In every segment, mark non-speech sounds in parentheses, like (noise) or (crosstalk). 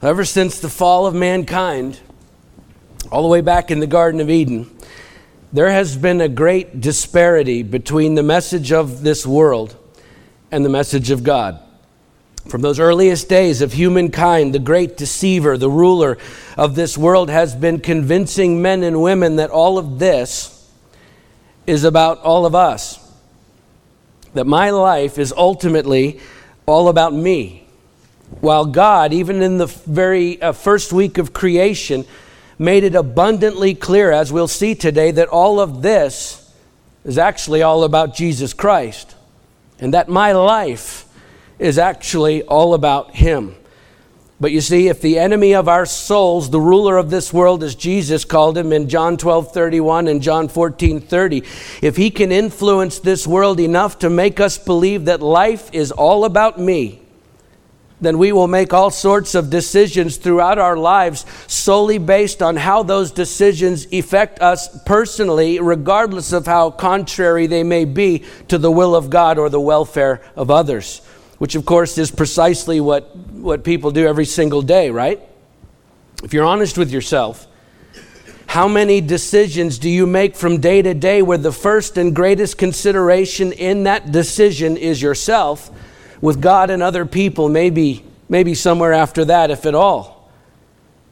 Ever since the fall of mankind, all the way back in the Garden of Eden, there has been a great disparity between the message of this world and the message of God. From those earliest days of humankind, the great deceiver, the ruler of this world, has been convincing men and women that all of this is about all of us. That my life is ultimately all about me. While God, even in the very uh, first week of creation, made it abundantly clear, as we'll see today, that all of this is actually all about Jesus Christ. And that my life is actually all about Him. But you see, if the enemy of our souls, the ruler of this world, as Jesus called him in John 12 31 and John 14 30, if he can influence this world enough to make us believe that life is all about me, then we will make all sorts of decisions throughout our lives solely based on how those decisions affect us personally, regardless of how contrary they may be to the will of God or the welfare of others, which, of course, is precisely what, what people do every single day, right? If you're honest with yourself, how many decisions do you make from day to day where the first and greatest consideration in that decision is yourself? With God and other people, maybe, maybe somewhere after that, if at all.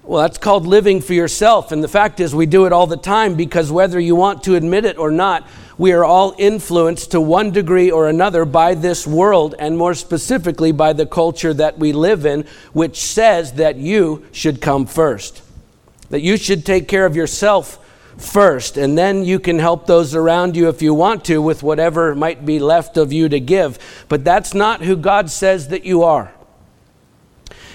Well, that's called living for yourself. And the fact is, we do it all the time because whether you want to admit it or not, we are all influenced to one degree or another by this world, and more specifically by the culture that we live in, which says that you should come first, that you should take care of yourself first, and then you can help those around you if you want to with whatever might be left of you to give. But that's not who God says that you are.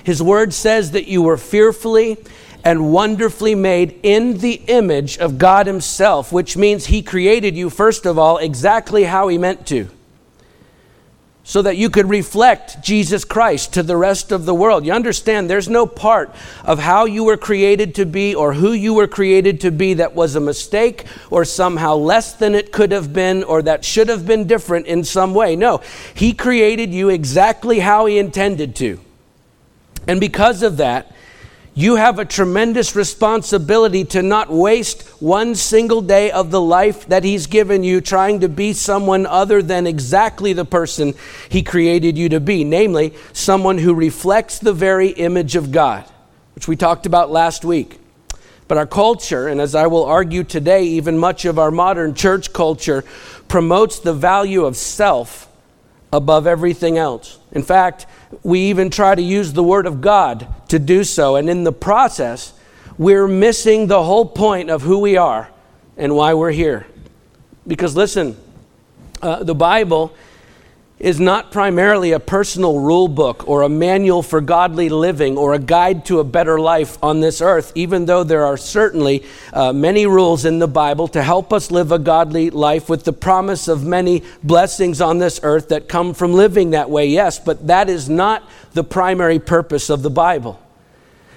His word says that you were fearfully and wonderfully made in the image of God Himself, which means He created you, first of all, exactly how He meant to so that you could reflect Jesus Christ to the rest of the world. You understand, there's no part of how you were created to be or who you were created to be that was a mistake or somehow less than it could have been or that should have been different in some way. No, He created you exactly how He intended to. And because of that, you have a tremendous responsibility to not waste one single day of the life that He's given you trying to be someone other than exactly the person He created you to be, namely, someone who reflects the very image of God, which we talked about last week. But our culture, and as I will argue today, even much of our modern church culture, promotes the value of self above everything else. In fact, we even try to use the Word of God to do so. And in the process, we're missing the whole point of who we are and why we're here. Because listen, uh, the Bible is not primarily a personal rule book or a manual for godly living or a guide to a better life on this earth, even though there are certainly uh, many rules in the Bible to help us live a godly life with the promise of many blessings on this earth that come from living that way, yes, but that is not the primary purpose of the Bible.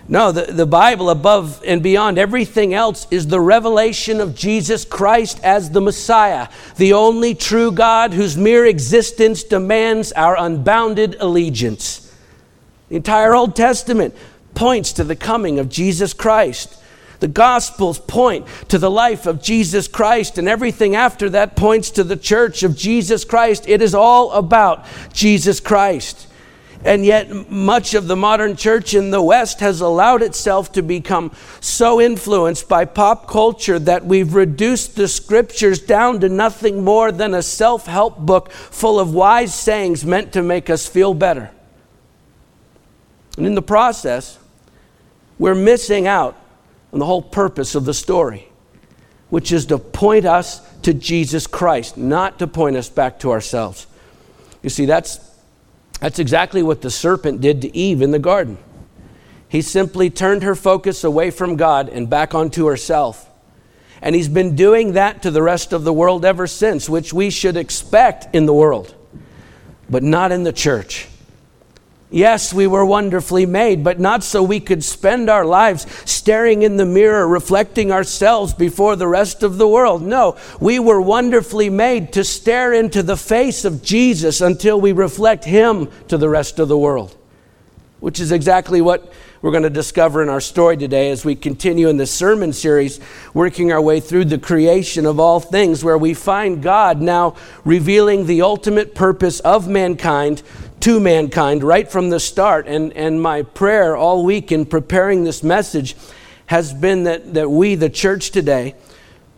No, the, the Bible, above and beyond everything else, is the revelation of Jesus Christ as the Messiah, the only true God whose mere existence demands our unbounded allegiance. The entire Old Testament points to the coming of Jesus Christ. The Gospels point to the life of Jesus Christ, and everything after that points to the church of Jesus Christ. It is all about Jesus Christ. And yet, much of the modern church in the West has allowed itself to become so influenced by pop culture that we've reduced the scriptures down to nothing more than a self help book full of wise sayings meant to make us feel better. And in the process, we're missing out on the whole purpose of the story, which is to point us to Jesus Christ, not to point us back to ourselves. You see, that's that's exactly what the serpent did to Eve in the garden. He simply turned her focus away from God and back onto herself. And he's been doing that to the rest of the world ever since, which we should expect in the world, but not in the church. Yes, we were wonderfully made, but not so we could spend our lives staring in the mirror, reflecting ourselves before the rest of the world. No, we were wonderfully made to stare into the face of Jesus until we reflect Him to the rest of the world. which is exactly what we're going to discover in our story today as we continue in this sermon series, working our way through the creation of all things, where we find God now revealing the ultimate purpose of mankind to mankind right from the start. And, and my prayer all week in preparing this message has been that, that we, the church today,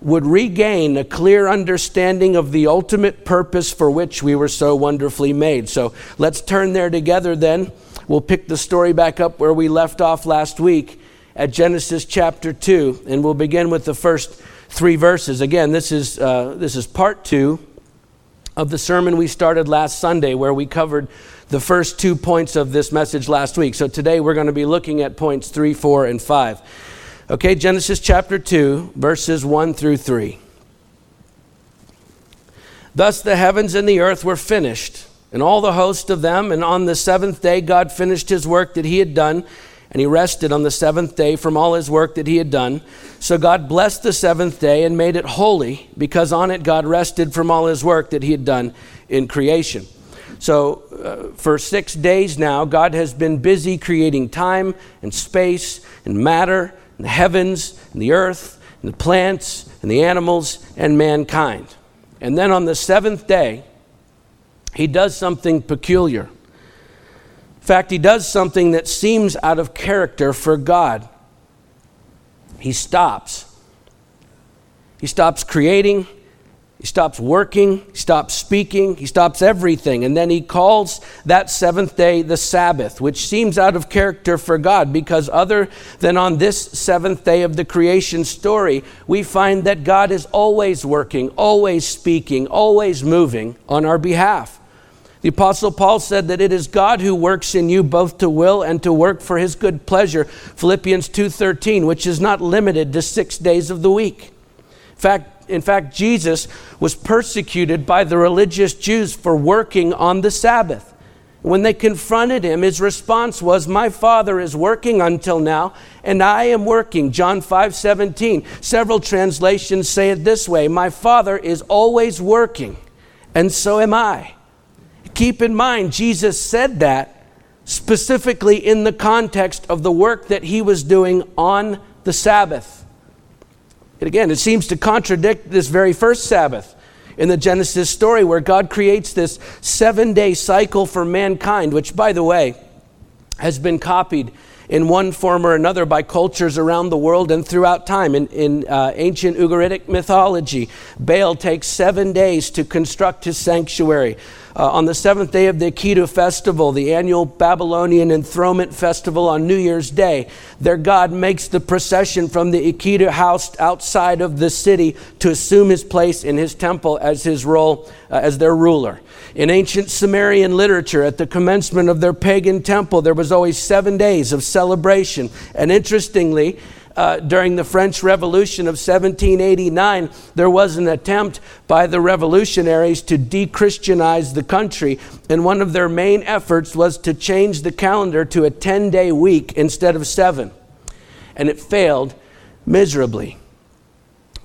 would regain a clear understanding of the ultimate purpose for which we were so wonderfully made. So let's turn there together then. We'll pick the story back up where we left off last week at Genesis chapter 2, and we'll begin with the first three verses. Again, this is, uh, this is part two of the sermon we started last Sunday, where we covered the first two points of this message last week. So today we're going to be looking at points three, four, and five. Okay, Genesis chapter 2, verses 1 through 3. Thus the heavens and the earth were finished and all the host of them. And on the seventh day, God finished his work that he had done, and he rested on the seventh day from all his work that he had done. So God blessed the seventh day and made it holy, because on it God rested from all his work that he had done in creation. So, uh, for six days now, God has been busy creating time and space and matter and the heavens and the earth and the plants and the animals and mankind. And then on the seventh day, he does something peculiar. In fact, he does something that seems out of character for God. He stops. He stops creating, he stops working, he stops speaking, he stops everything. And then he calls that seventh day the Sabbath, which seems out of character for God because, other than on this seventh day of the creation story, we find that God is always working, always speaking, always moving on our behalf. The apostle Paul said that it is God who works in you both to will and to work for his good pleasure. Philippians 2:13, which is not limited to 6 days of the week. In fact, in fact, Jesus was persecuted by the religious Jews for working on the Sabbath. When they confronted him, his response was, My Father is working until now, and I am working. John 5 17. Several translations say it this way My Father is always working, and so am I. Keep in mind, Jesus said that specifically in the context of the work that he was doing on the Sabbath. And again, it seems to contradict this very first Sabbath in the Genesis story where God creates this seven day cycle for mankind, which, by the way, has been copied in one form or another by cultures around the world and throughout time. In, in uh, ancient Ugaritic mythology, Baal takes seven days to construct his sanctuary. Uh, on the seventh day of the Akitu festival, the annual Babylonian enthronement festival on New Year's Day, their god makes the procession from the Akitu house outside of the city to assume his place in his temple as his role uh, as their ruler. In ancient Sumerian literature, at the commencement of their pagan temple, there was always seven days of celebration. And interestingly, uh, during the French Revolution of 1789, there was an attempt by the revolutionaries to de Christianize the country. And one of their main efforts was to change the calendar to a 10 day week instead of seven. And it failed miserably.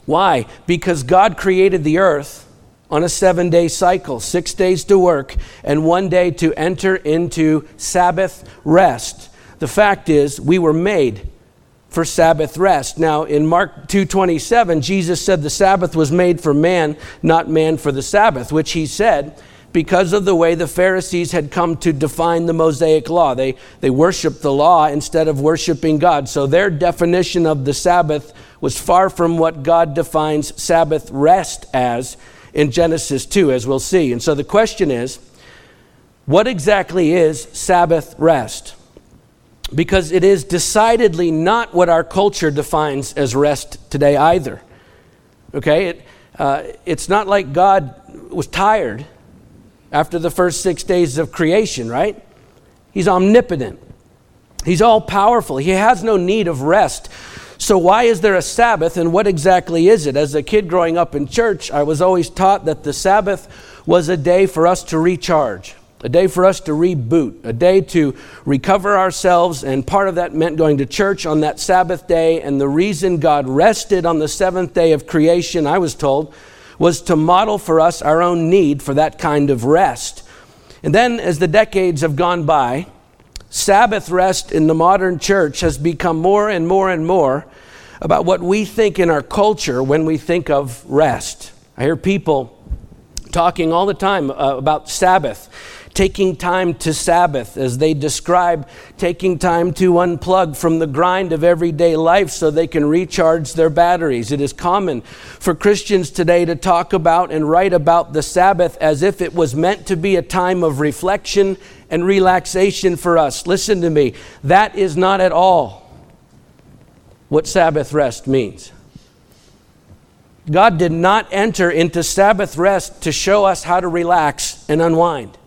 Why? Because God created the earth on a seven day cycle six days to work and one day to enter into Sabbath rest. The fact is, we were made for Sabbath rest. Now in Mark 2:27 Jesus said the Sabbath was made for man, not man for the Sabbath, which he said because of the way the Pharisees had come to define the Mosaic law. They they worshiped the law instead of worshiping God. So their definition of the Sabbath was far from what God defines Sabbath rest as in Genesis 2 as we'll see. And so the question is what exactly is Sabbath rest? Because it is decidedly not what our culture defines as rest today either. Okay? It, uh, it's not like God was tired after the first six days of creation, right? He's omnipotent, He's all powerful, He has no need of rest. So, why is there a Sabbath and what exactly is it? As a kid growing up in church, I was always taught that the Sabbath was a day for us to recharge a day for us to reboot, a day to recover ourselves. And part of that meant going to church on that Sabbath day. And the reason God rested on the seventh day of creation, I was told, was to model for us our own need for that kind of rest. And then, as the decades have gone by, Sabbath rest in the modern church has become more and more and more about what we think in our culture when we think of rest. I hear people talking all the time uh, about Sabbath taking time to Sabbath, as they describe taking time to unplug from the grind of everyday life so they can recharge their batteries. It is common for Christians today to talk about and write about the Sabbath as if it was meant to be a time of reflection and relaxation for us. Listen to me, that is not at all what Sabbath rest means. God did not enter into Sabbath rest to show us how to relax and unwind.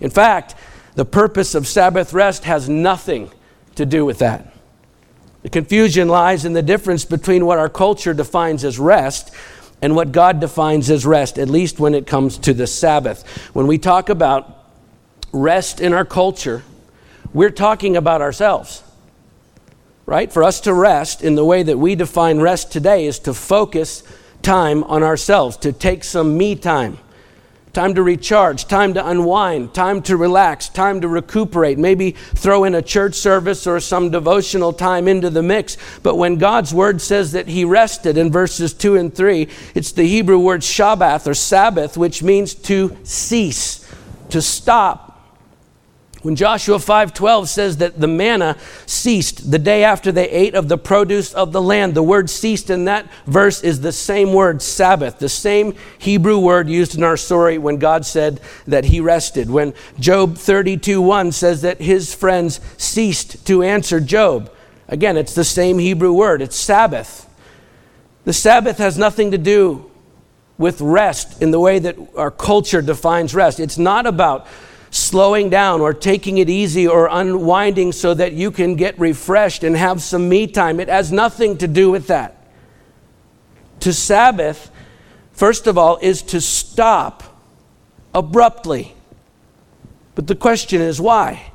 In fact, the purpose of Sabbath rest has nothing to do with that. The confusion lies in the difference between what our culture defines as rest and what God defines as rest, at least when it comes to the Sabbath. When we talk about rest in our culture, we're talking about ourselves. Right? For us to rest in the way that we define rest today is to focus time on ourselves, to take some me time time to recharge, time to unwind, time to relax, time to recuperate, maybe throw in a church service or some devotional time into the mix. But when God's word says that he rested in verses 2 and 3, it's the Hebrew word Shabbath or Sabbath, which means to cease, to stop when Joshua 5:12 says that the manna ceased the day after they ate of the produce of the land, the word ceased in that verse is the same word Sabbath, the same Hebrew word used in our story when God said that he rested. When Job 32:1 says that his friends ceased to answer Job, again, it's the same Hebrew word, it's Sabbath. The Sabbath has nothing to do with rest in the way that our culture defines rest. It's not about slowing down or taking it easy or unwinding so that you can get refreshed and have some me time. It has nothing to do with that. To Sabbath, first of all, is to stop abruptly. But the question is why?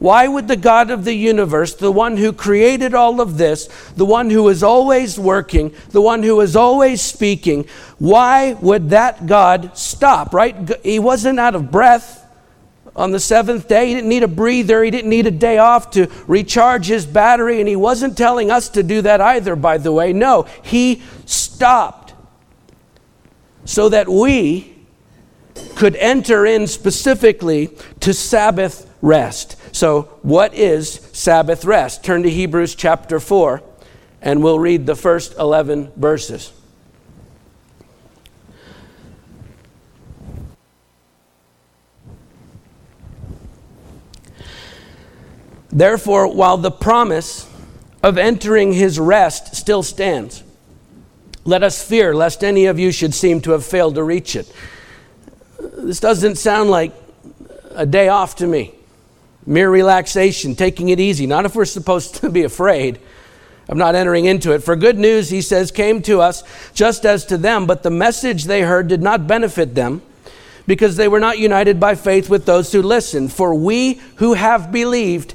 Why would the God of the universe, the one who created all of this, the one who is always working, the one who is always speaking, why would that God stop, right? He wasn't out of breath on the seventh day. He didn't need a breather. He didn't need a day off to recharge his battery. And he wasn't telling us to do that either, by the way. No, he stopped so that we could enter in specifically to Sabbath rest. So, what is Sabbath rest? Turn to Hebrews chapter 4, and we'll read the first 11 verses. Therefore, while the promise of entering his rest still stands, let us fear lest any of you should seem to have failed to reach it. This doesn't sound like a day off to me. Mere relaxation, taking it easy. Not if we're supposed to be afraid of not entering into it. For good news, he says, came to us just as to them, but the message they heard did not benefit them because they were not united by faith with those who listened. For we who have believed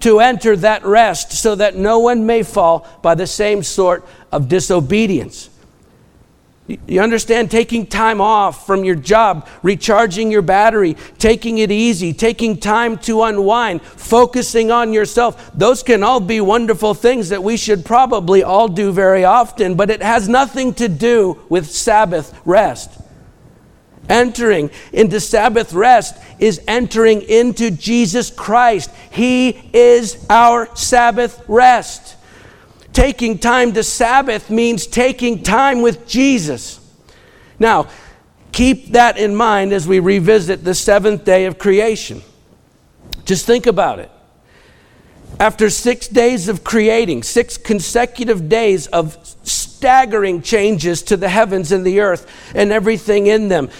to enter that rest so that no one may fall by the same sort of disobedience. You understand taking time off from your job, recharging your battery, taking it easy, taking time to unwind, focusing on yourself. Those can all be wonderful things that we should probably all do very often, but it has nothing to do with Sabbath rest. Entering into Sabbath rest is entering into Jesus Christ. He is our Sabbath rest. Taking time to Sabbath means taking time with Jesus. Now, keep that in mind as we revisit the seventh day of creation. Just think about it. After six days of creating, six consecutive days of staggering changes to the heavens and the earth and everything in them,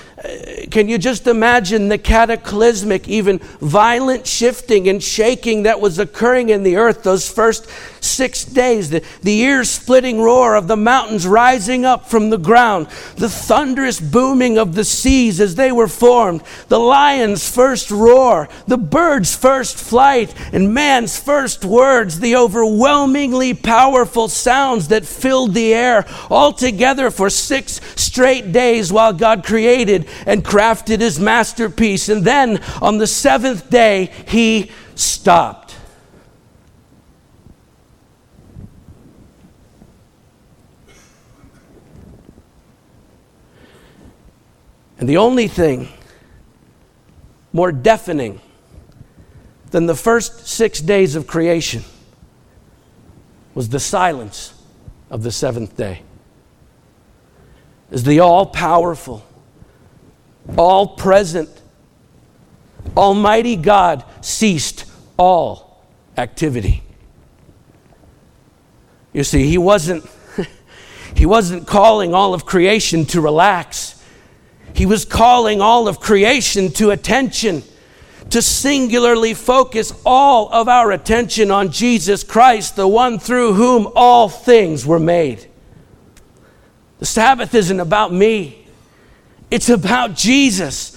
can you just imagine the cataclysmic, even violent shifting and shaking that was occurring in the earth those first six days? The, the ear splitting roar of the mountains rising up from the ground, the thunderous booming of the seas as they were formed, the lion's first roar, the bird's first flight, and man's first words, the overwhelmingly powerful sounds that filled the air, all together for six straight days while God created and crafted his masterpiece. And then on the seventh day, he stopped. And the only thing more deafening than the first six days of creation was the silence of the seventh day. As the all powerful, all present, Almighty God ceased all activity. You see, he wasn't, (laughs) he wasn't calling all of creation to relax. He was calling all of creation to attention, to singularly focus all of our attention on Jesus Christ, the one through whom all things were made. The Sabbath isn't about me. It's about Jesus.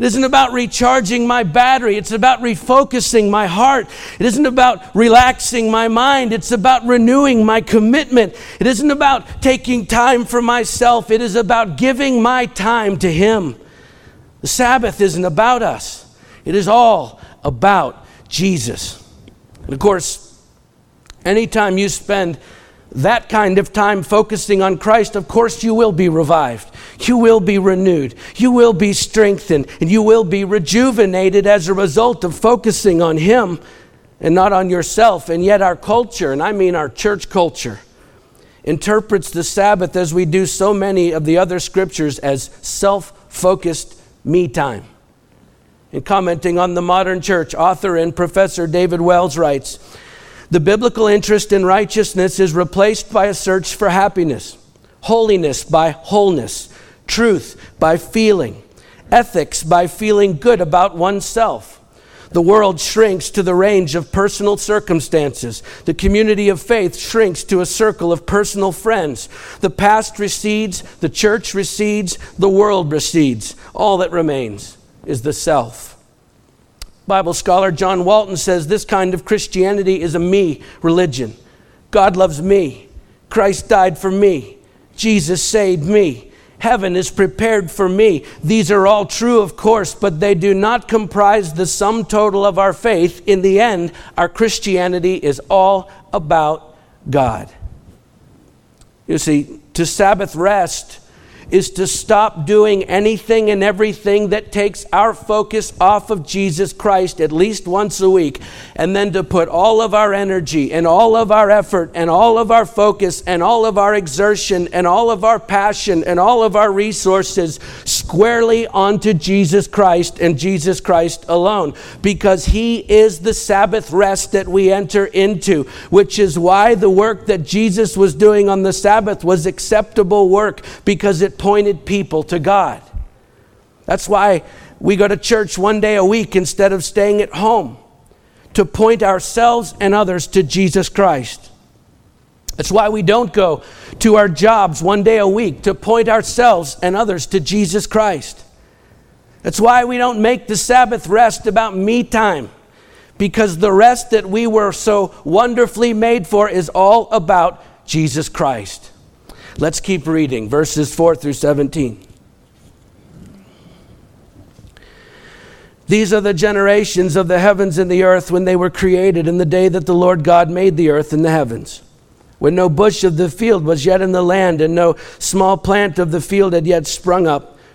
It isn't about recharging my battery. It's about refocusing my heart. It isn't about relaxing my mind. It's about renewing my commitment. It isn't about taking time for myself. It is about giving my time to Him. The Sabbath isn't about us, it is all about Jesus. And of course, anytime you spend that kind of time focusing on Christ, of course you will be revived. You will be renewed. You will be strengthened. And you will be rejuvenated as a result of focusing on Him and not on yourself. And yet, our culture, and I mean our church culture, interprets the Sabbath as we do so many of the other scriptures as self focused me time. In commenting on the modern church, author and professor David Wells writes, the biblical interest in righteousness is replaced by a search for happiness, holiness by wholeness, truth by feeling, ethics by feeling good about oneself. The world shrinks to the range of personal circumstances. The community of faith shrinks to a circle of personal friends. The past recedes, the church recedes, the world recedes. All that remains is the self. Bible scholar John Walton says this kind of Christianity is a me religion. God loves me. Christ died for me. Jesus saved me. Heaven is prepared for me. These are all true, of course, but they do not comprise the sum total of our faith. In the end, our Christianity is all about God. You see, to Sabbath rest is to stop doing anything and everything that takes our focus off of Jesus Christ at least once a week, and then to put all of our energy and all of our effort and all of our focus and all of our exertion and all of our passion and all of our resources squarely onto Jesus Christ and Jesus Christ alone, because He is the Sabbath rest that we enter into, which is why the work that Jesus was doing on the Sabbath was acceptable work because it pointed people to God. That's why we go to church one day a week instead of staying at home to point ourselves and others to Jesus Christ. That's why we don't go to our jobs one day a week to point ourselves and others to Jesus Christ. That's why we don't make the Sabbath rest about me time, because the rest that we were so wonderfully made for is all about Jesus Christ. Let's keep reading verses 4 through 17. These are the generations of the heavens and the earth when they were created in the day that the Lord God made the earth and the heavens. When no bush of the field was yet in the land, and no small plant of the field had yet sprung up,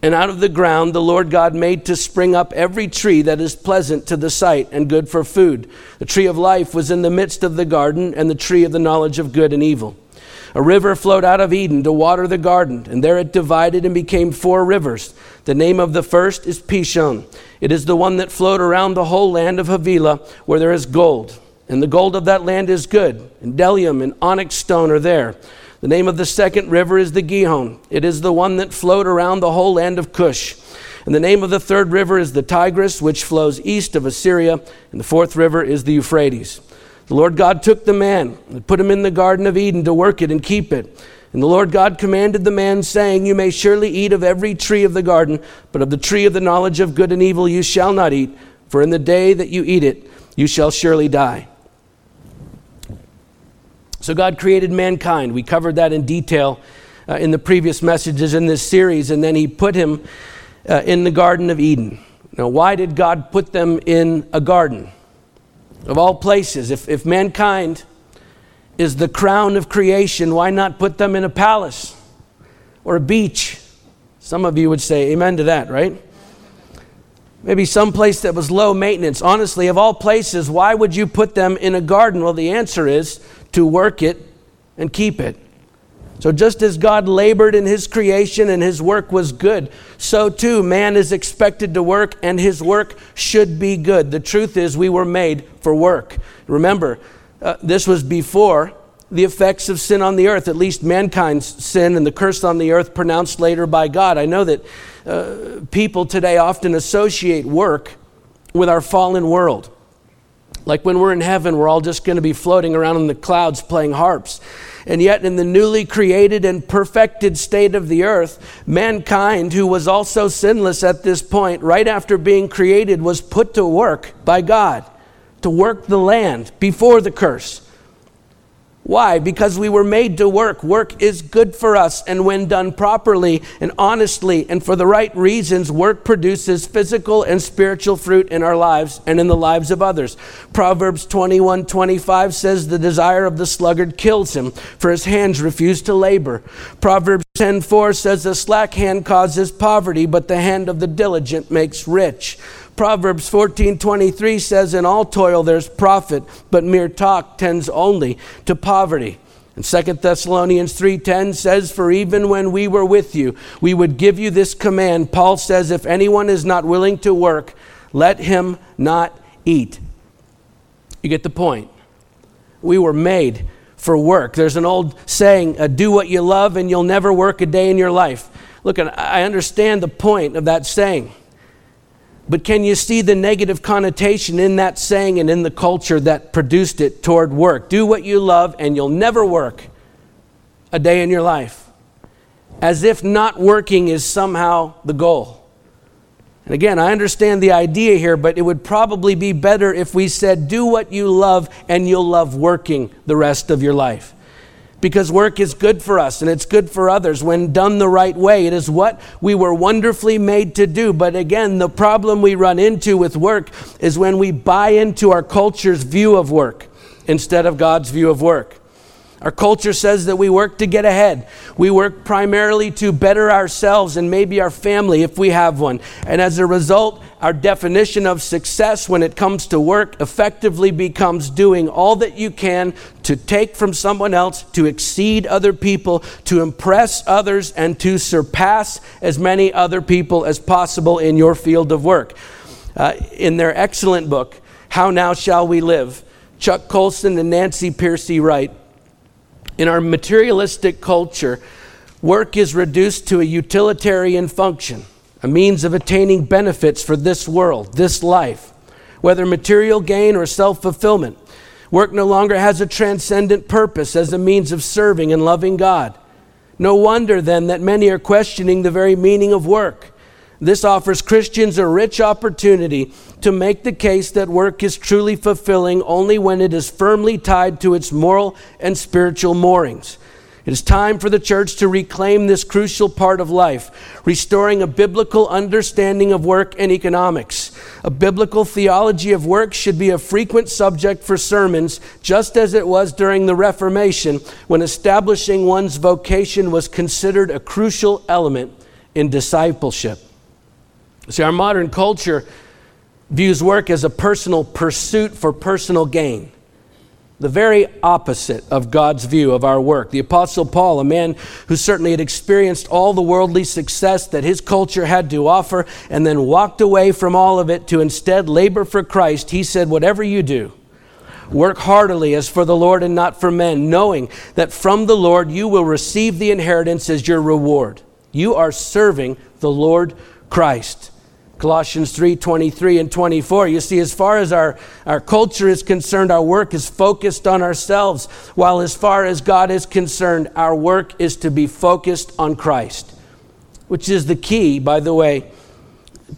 And out of the ground the Lord God made to spring up every tree that is pleasant to the sight and good for food. The tree of life was in the midst of the garden, and the tree of the knowledge of good and evil. A river flowed out of Eden to water the garden, and there it divided and became four rivers. The name of the first is Pishon. It is the one that flowed around the whole land of Havilah, where there is gold. And the gold of that land is good, and bdellium and onyx stone are there. The name of the second river is the Gihon. It is the one that flowed around the whole land of Cush. And the name of the third river is the Tigris, which flows east of Assyria. And the fourth river is the Euphrates. The Lord God took the man and put him in the Garden of Eden to work it and keep it. And the Lord God commanded the man, saying, You may surely eat of every tree of the garden, but of the tree of the knowledge of good and evil you shall not eat, for in the day that you eat it, you shall surely die. So God created mankind. We covered that in detail uh, in the previous messages in this series, and then He put him uh, in the Garden of Eden. Now, why did God put them in a garden? Of all places, if, if mankind is the crown of creation, why not put them in a palace or a beach? Some of you would say amen to that, right? Maybe some place that was low maintenance. Honestly, of all places, why would you put them in a garden? Well, the answer is to work it and keep it. So, just as God labored in his creation and his work was good, so too man is expected to work and his work should be good. The truth is, we were made for work. Remember, uh, this was before the effects of sin on the earth, at least mankind's sin and the curse on the earth pronounced later by God. I know that uh, people today often associate work with our fallen world. Like when we're in heaven, we're all just going to be floating around in the clouds playing harps. And yet, in the newly created and perfected state of the earth, mankind, who was also sinless at this point, right after being created, was put to work by God to work the land before the curse. Why? Because we were made to work. Work is good for us, and when done properly and honestly and for the right reasons, work produces physical and spiritual fruit in our lives and in the lives of others. Proverbs 21 25 says, The desire of the sluggard kills him, for his hands refuse to labor. Proverbs 10 4 says, The slack hand causes poverty, but the hand of the diligent makes rich. Proverbs 14:23 says in all toil there's profit, but mere talk tends only to poverty. And 2 Thessalonians 3:10 says for even when we were with you we would give you this command. Paul says if anyone is not willing to work, let him not eat. You get the point. We were made for work. There's an old saying, do what you love and you'll never work a day in your life. Look, I understand the point of that saying. But can you see the negative connotation in that saying and in the culture that produced it toward work? Do what you love and you'll never work a day in your life. As if not working is somehow the goal. And again, I understand the idea here, but it would probably be better if we said, do what you love and you'll love working the rest of your life because work is good for us and it's good for others when done the right way. It is what we were wonderfully made to do. But again, the problem we run into with work is when we buy into our culture's view of work instead of God's view of work. Our culture says that we work to get ahead. We work primarily to better ourselves and maybe our family if we have one. And as a result, our definition of success when it comes to work effectively becomes doing all that you can to take from someone else, to exceed other people, to impress others, and to surpass as many other people as possible in your field of work. Uh, in their excellent book, How Now Shall We Live, Chuck Colson and Nancy Pearcey write, in our materialistic culture, work is reduced to a utilitarian function, a means of attaining benefits for this world, this life, whether material gain or self fulfillment. Work no longer has a transcendent purpose as a means of serving and loving God. No wonder then that many are questioning the very meaning of work. This offers Christians a rich opportunity to make the case that work is truly fulfilling only when it is firmly tied to its moral and spiritual moorings. It is time for the church to reclaim this crucial part of life, restoring a biblical understanding of work and economics. A biblical theology of work should be a frequent subject for sermons, just as it was during the Reformation, when establishing one's vocation was considered a crucial element in discipleship. See, our modern culture views work as a personal pursuit for personal gain. The very opposite of God's view of our work. The Apostle Paul, a man who certainly had experienced all the worldly success that his culture had to offer and then walked away from all of it to instead labor for Christ, he said, Whatever you do, work heartily as for the Lord and not for men, knowing that from the Lord you will receive the inheritance as your reward. You are serving the Lord Christ. Colossians 3 23 and 24. You see, as far as our, our culture is concerned, our work is focused on ourselves, while as far as God is concerned, our work is to be focused on Christ, which is the key, by the way,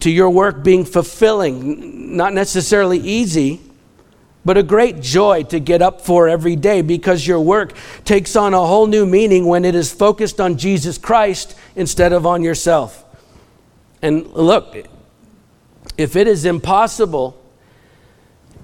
to your work being fulfilling, not necessarily easy. But a great joy to get up for every day because your work takes on a whole new meaning when it is focused on Jesus Christ instead of on yourself. And look, if it is impossible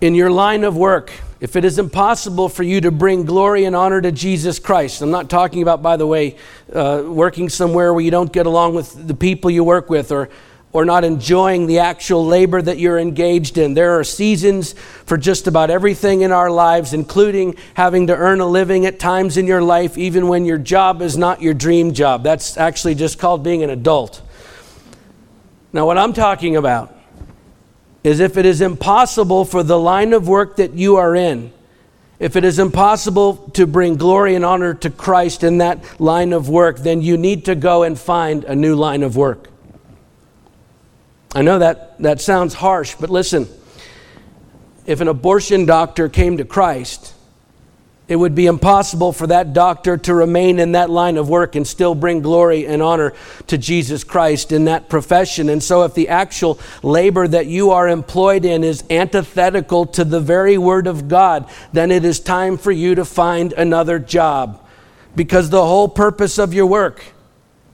in your line of work, if it is impossible for you to bring glory and honor to Jesus Christ, I'm not talking about, by the way, uh, working somewhere where you don't get along with the people you work with or, or not enjoying the actual labor that you're engaged in. There are seasons for just about everything in our lives, including having to earn a living at times in your life, even when your job is not your dream job. That's actually just called being an adult. Now, what I'm talking about is if it is impossible for the line of work that you are in, if it is impossible to bring glory and honor to Christ in that line of work, then you need to go and find a new line of work. I know that that sounds harsh, but listen. If an abortion doctor came to Christ, it would be impossible for that doctor to remain in that line of work and still bring glory and honor to Jesus Christ in that profession. And so, if the actual labor that you are employed in is antithetical to the very word of God, then it is time for you to find another job. Because the whole purpose of your work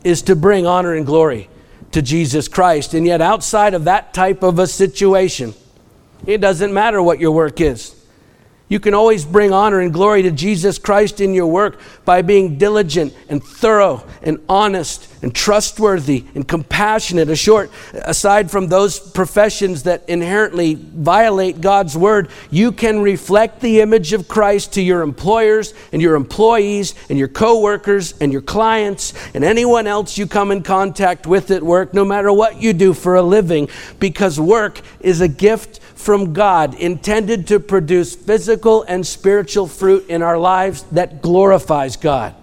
is to bring honor and glory to Jesus Christ. And yet, outside of that type of a situation, it doesn't matter what your work is. You can always bring honor and glory to Jesus Christ in your work by being diligent and thorough and honest and trustworthy and compassionate. Aside from those professions that inherently violate God's word, you can reflect the image of Christ to your employers and your employees and your coworkers and your clients and anyone else you come in contact with at work, no matter what you do for a living, because work is a gift from God intended to produce physical and spiritual fruit in our lives that glorifies God.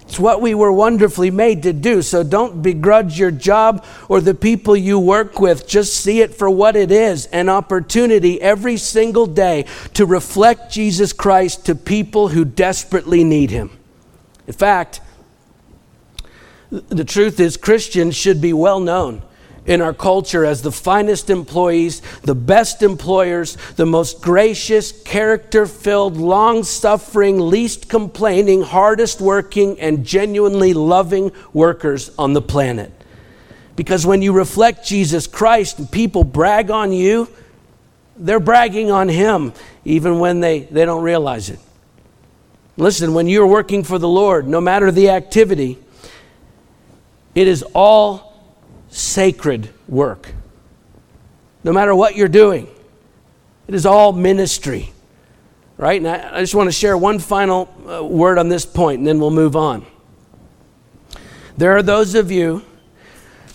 It's what we were wonderfully made to do. So don't begrudge your job or the people you work with. Just see it for what it is an opportunity every single day to reflect Jesus Christ to people who desperately need him. In fact, the truth is, Christians should be well known in our culture as the finest employees, the best employers, the most gracious, character filled, long suffering, least complaining, hardest working, and genuinely loving workers on the planet. Because when you reflect Jesus Christ and people brag on you, they're bragging on Him even when they, they don't realize it. Listen, when you're working for the Lord, no matter the activity, it is all sacred work. No matter what you're doing, it is all ministry. Right? And I, just want to share one final uh, word on this point, and then we'll move on. There are those of you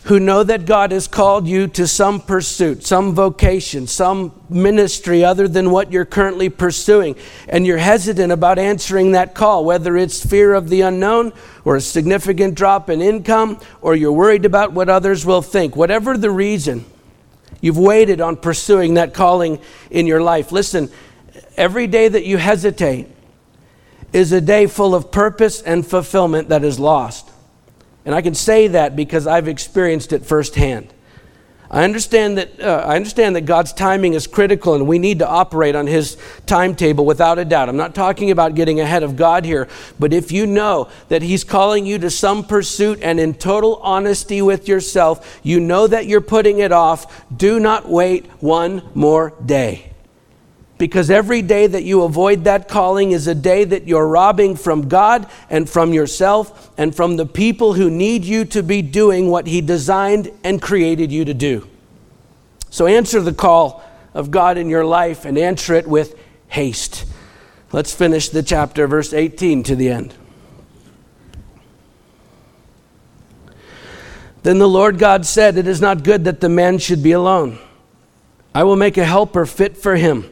who know that God has called you to some pursuit, some vocation, some ministry other than what you're currently pursuing, and you're hesitant about answering that call, whether it's fear of the unknown or a significant drop in income, or you're worried about what others will think. Whatever the reason, you've waited on pursuing that calling in your life. Listen, every day that you hesitate is a day full of purpose and fulfillment that is lost. And I can say that because I've experienced it firsthand. I understand that uh, I understand that God's timing is critical and we need to operate on his timetable without a doubt. I'm not talking about getting ahead of God here, but if you know that he's calling you to some pursuit and in total honesty with yourself, you know that you're putting it off, do not wait one more day. Because every day that you avoid that calling is a day that you're robbing from God and from yourself and from the people who need you to be doing what He designed and created you to do. So answer the call of God in your life and answer it with haste. Let's finish the chapter, verse 18 to the end. Then the Lord God said, It is not good that the man should be alone. I will make a helper fit for him.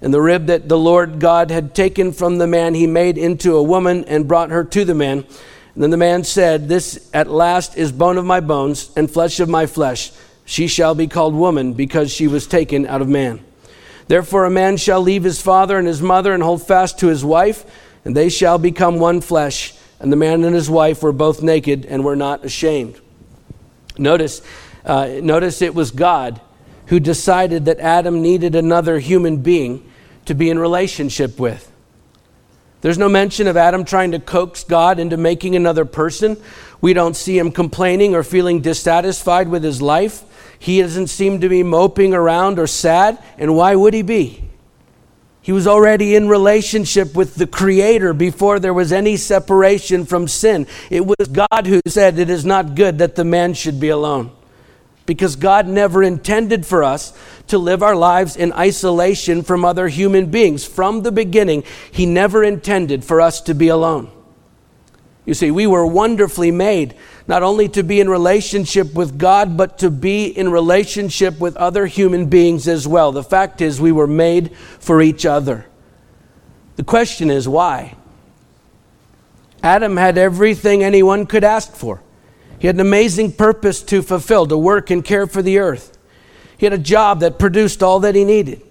And the rib that the Lord God had taken from the man, he made into a woman and brought her to the man. And then the man said, This at last is bone of my bones and flesh of my flesh. She shall be called woman because she was taken out of man. Therefore, a man shall leave his father and his mother and hold fast to his wife, and they shall become one flesh. And the man and his wife were both naked and were not ashamed. Notice, uh, notice it was God who decided that Adam needed another human being to be in relationship with. There's no mention of Adam trying to coax God into making another person. We don't see him complaining or feeling dissatisfied with his life. He doesn't seem to be moping around or sad, and why would he be? He was already in relationship with the Creator before there was any separation from sin. It was God who said, It is not good that the man should be alone because God never intended for us to live our lives in isolation from other human beings. From the beginning, He never intended for us to be alone. You see, we were wonderfully made not only to be in relationship with God, but to be in relationship with other human beings as well. The fact is, we were made for each other. The question is, why? Adam had everything anyone could ask for. He had an amazing purpose to fulfill, to work and care for the earth. He had a job that produced all that he needed.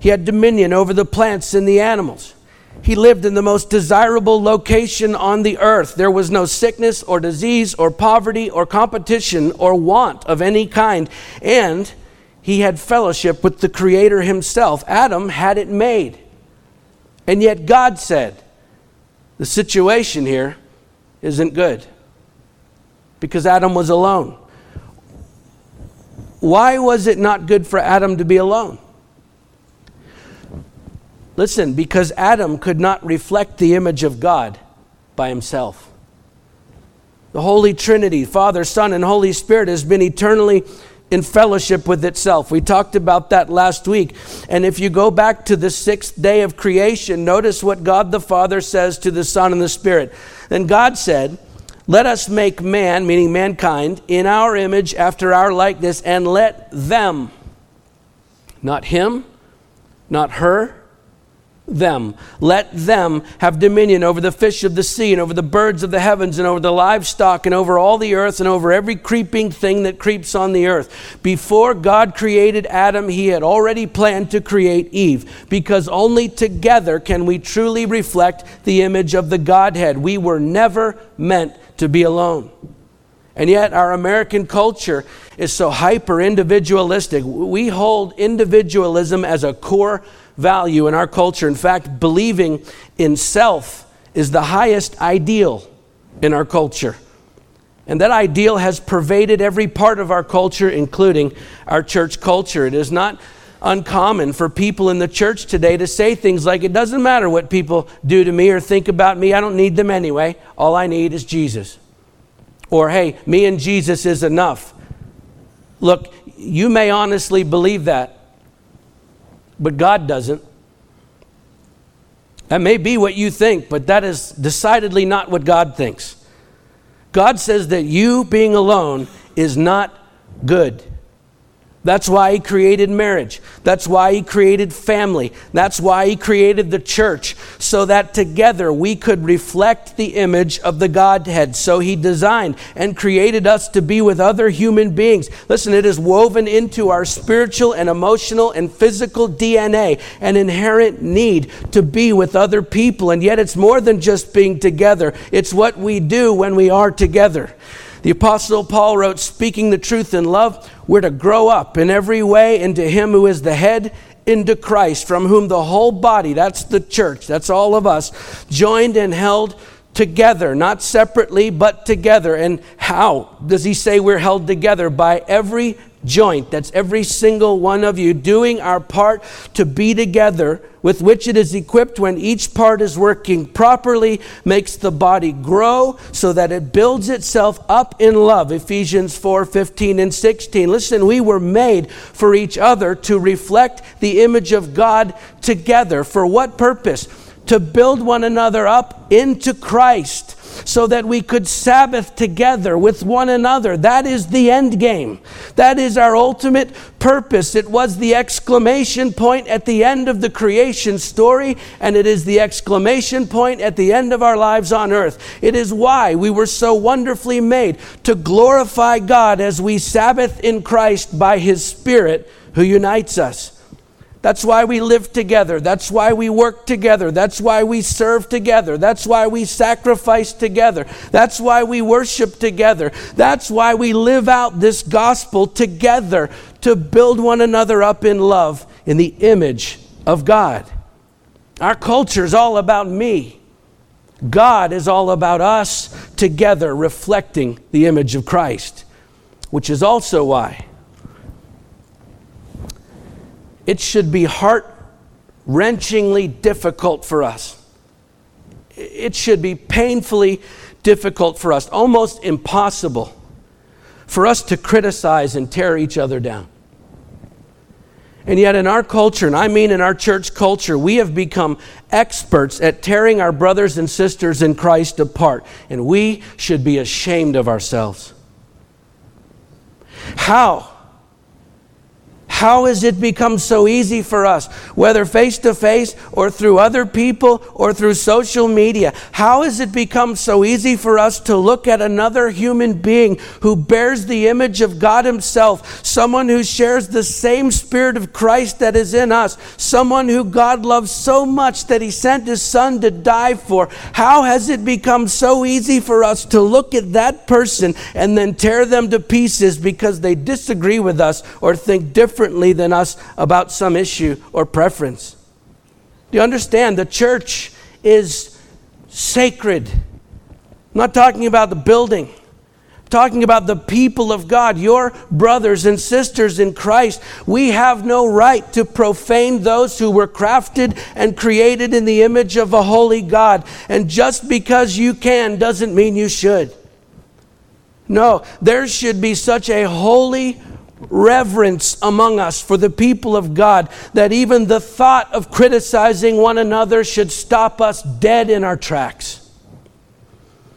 He had dominion over the plants and the animals. He lived in the most desirable location on the earth. There was no sickness or disease or poverty or competition or want of any kind. And he had fellowship with the Creator himself. Adam had it made. And yet God said, the situation here isn't good because Adam was alone. Why was it not good for Adam to be alone? Listen, because Adam could not reflect the image of God by himself. The Holy Trinity, Father, Son, and Holy Spirit, has been eternally in fellowship with itself. We talked about that last week. And if you go back to the sixth day of creation, notice what God the Father says to the Son and the Spirit. Then God said, let us make man, meaning mankind, in our image after our likeness, and let them, not him, not her, them. Let them have dominion over the fish of the sea, and over the birds of the heavens, and over the livestock, and over all the earth, and over every creeping thing that creeps on the earth. Before God created Adam, he had already planned to create Eve, because only together can we truly reflect the image of the Godhead. We were never meant to be alone. And yet, our American culture is so hyper individualistic. We hold individualism as a core value in our culture. In fact, believing in self is the highest ideal in our culture. And that ideal has pervaded every part of our culture, including our church culture. It is not uncommon for people in the church today to say things like, It doesn't matter what people do to me or think about me, I don't need them anyway. All I need is Jesus. Or, Hey, me and Jesus is enough. Look, you may honestly believe that, but God doesn't. That may be what you think, but that is decidedly not what God thinks. God says that you being alone is not good. That's why he created marriage. That's why he created family. That's why he created the church, so that together we could reflect the image of the Godhead. So he designed and created us to be with other human beings. Listen, it is woven into our spiritual and emotional and physical DNA, an inherent need to be with other people. And yet it's more than just being together, it's what we do when we are together. The Apostle Paul wrote, Speaking the truth in love, we're to grow up in every way into Him who is the head, into Christ, from whom the whole body, that's the church, that's all of us, joined and held together, not separately, but together. And how does he say we're held together? By every joint, that's every single one of you, doing our part to be together, with which it is equipped when each part is working properly, makes the body grow so that it builds itself up in love. Ephesians 4 15 and 16. Listen, we were made for each other to reflect the image of God together. For what purpose? To build one another up into Christ so that we could Sabbath together with one another. That is the end game. That is our ultimate purpose. It was the exclamation point at the end of the creation story, and it is the exclamation point at the end of our lives on earth. It is why we were so wonderfully made to glorify God as we Sabbath in Christ by His Spirit who unites us. That's why we live together. That's why we work together. That's why we serve together. That's why we sacrifice together. That's why we worship together. That's why we live out this gospel together to build one another up in love in the image of God. Our culture is all about me. God is all about us together reflecting the image of Christ, which is also why it should be heart wrenchingly difficult for us. It should be painfully difficult for us, almost impossible for us to criticize and tear each other down. And yet, in our culture, and I mean in our church culture, we have become experts at tearing our brothers and sisters in Christ apart. And we should be ashamed of ourselves. How? How has it become so easy for us, whether face to face or through other people or through social media? How has it become so easy for us to look at another human being who bears the image of God Himself, someone who shares the same Spirit of Christ that is in us, someone who God loves so much that He sent His Son to die for? How has it become so easy for us to look at that person and then tear them to pieces because they disagree with us or think differently? Differently than us about some issue or preference. Do you understand? The church is sacred. I'm not talking about the building. Talking about the people of God, your brothers and sisters in Christ. We have no right to profane those who were crafted and created in the image of a holy God. And just because you can doesn't mean you should. No, there should be such a holy reverence among us for the people of God that even the thought of criticizing one another should stop us dead in our tracks.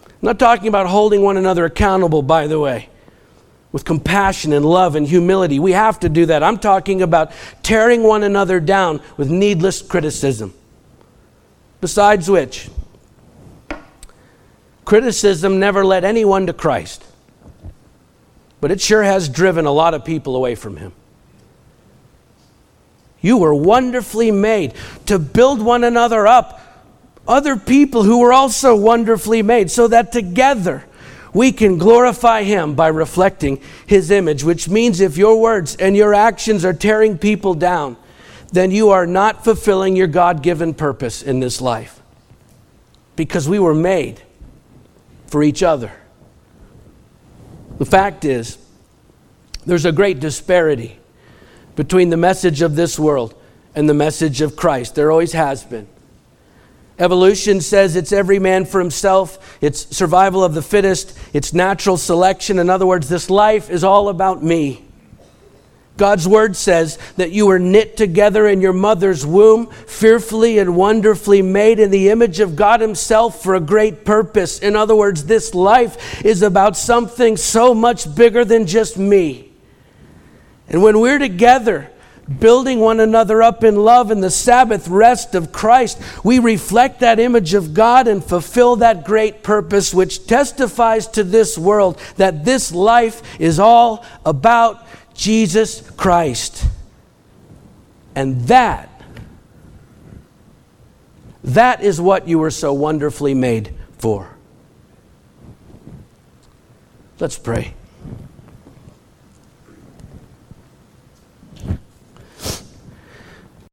I'm not talking about holding one another accountable, by the way, with compassion and love and humility. We have to do that. I'm talking about tearing one another down with needless criticism. Besides which, criticism never led anyone to Christ but it sure has driven a lot of people away from Him. You were wonderfully made to build one another up, other people who were also wonderfully made, so that together we can glorify Him by reflecting His image, which means if your words and your actions are tearing people down, then you are not fulfilling your God given purpose in this life. Because we were made for each other. The fact is, there's a great disparity between the message of this world and the message of Christ. There always has been. Evolution says it's every man for himself, it's survival of the fittest, it's natural selection. In other words, this life is all about me. God's word says that you were knit together in your mother's womb, fearfully and wonderfully made in the image of God Himself for a great purpose. In other words, this life is about something so much bigger than just me. And when we're together, building one another up in love in the Sabbath rest of Christ, we reflect that image of God and fulfill that great purpose which testifies to this world that this life is all about Jesus Christ. And that, that is what you were so wonderfully made for. Let's pray.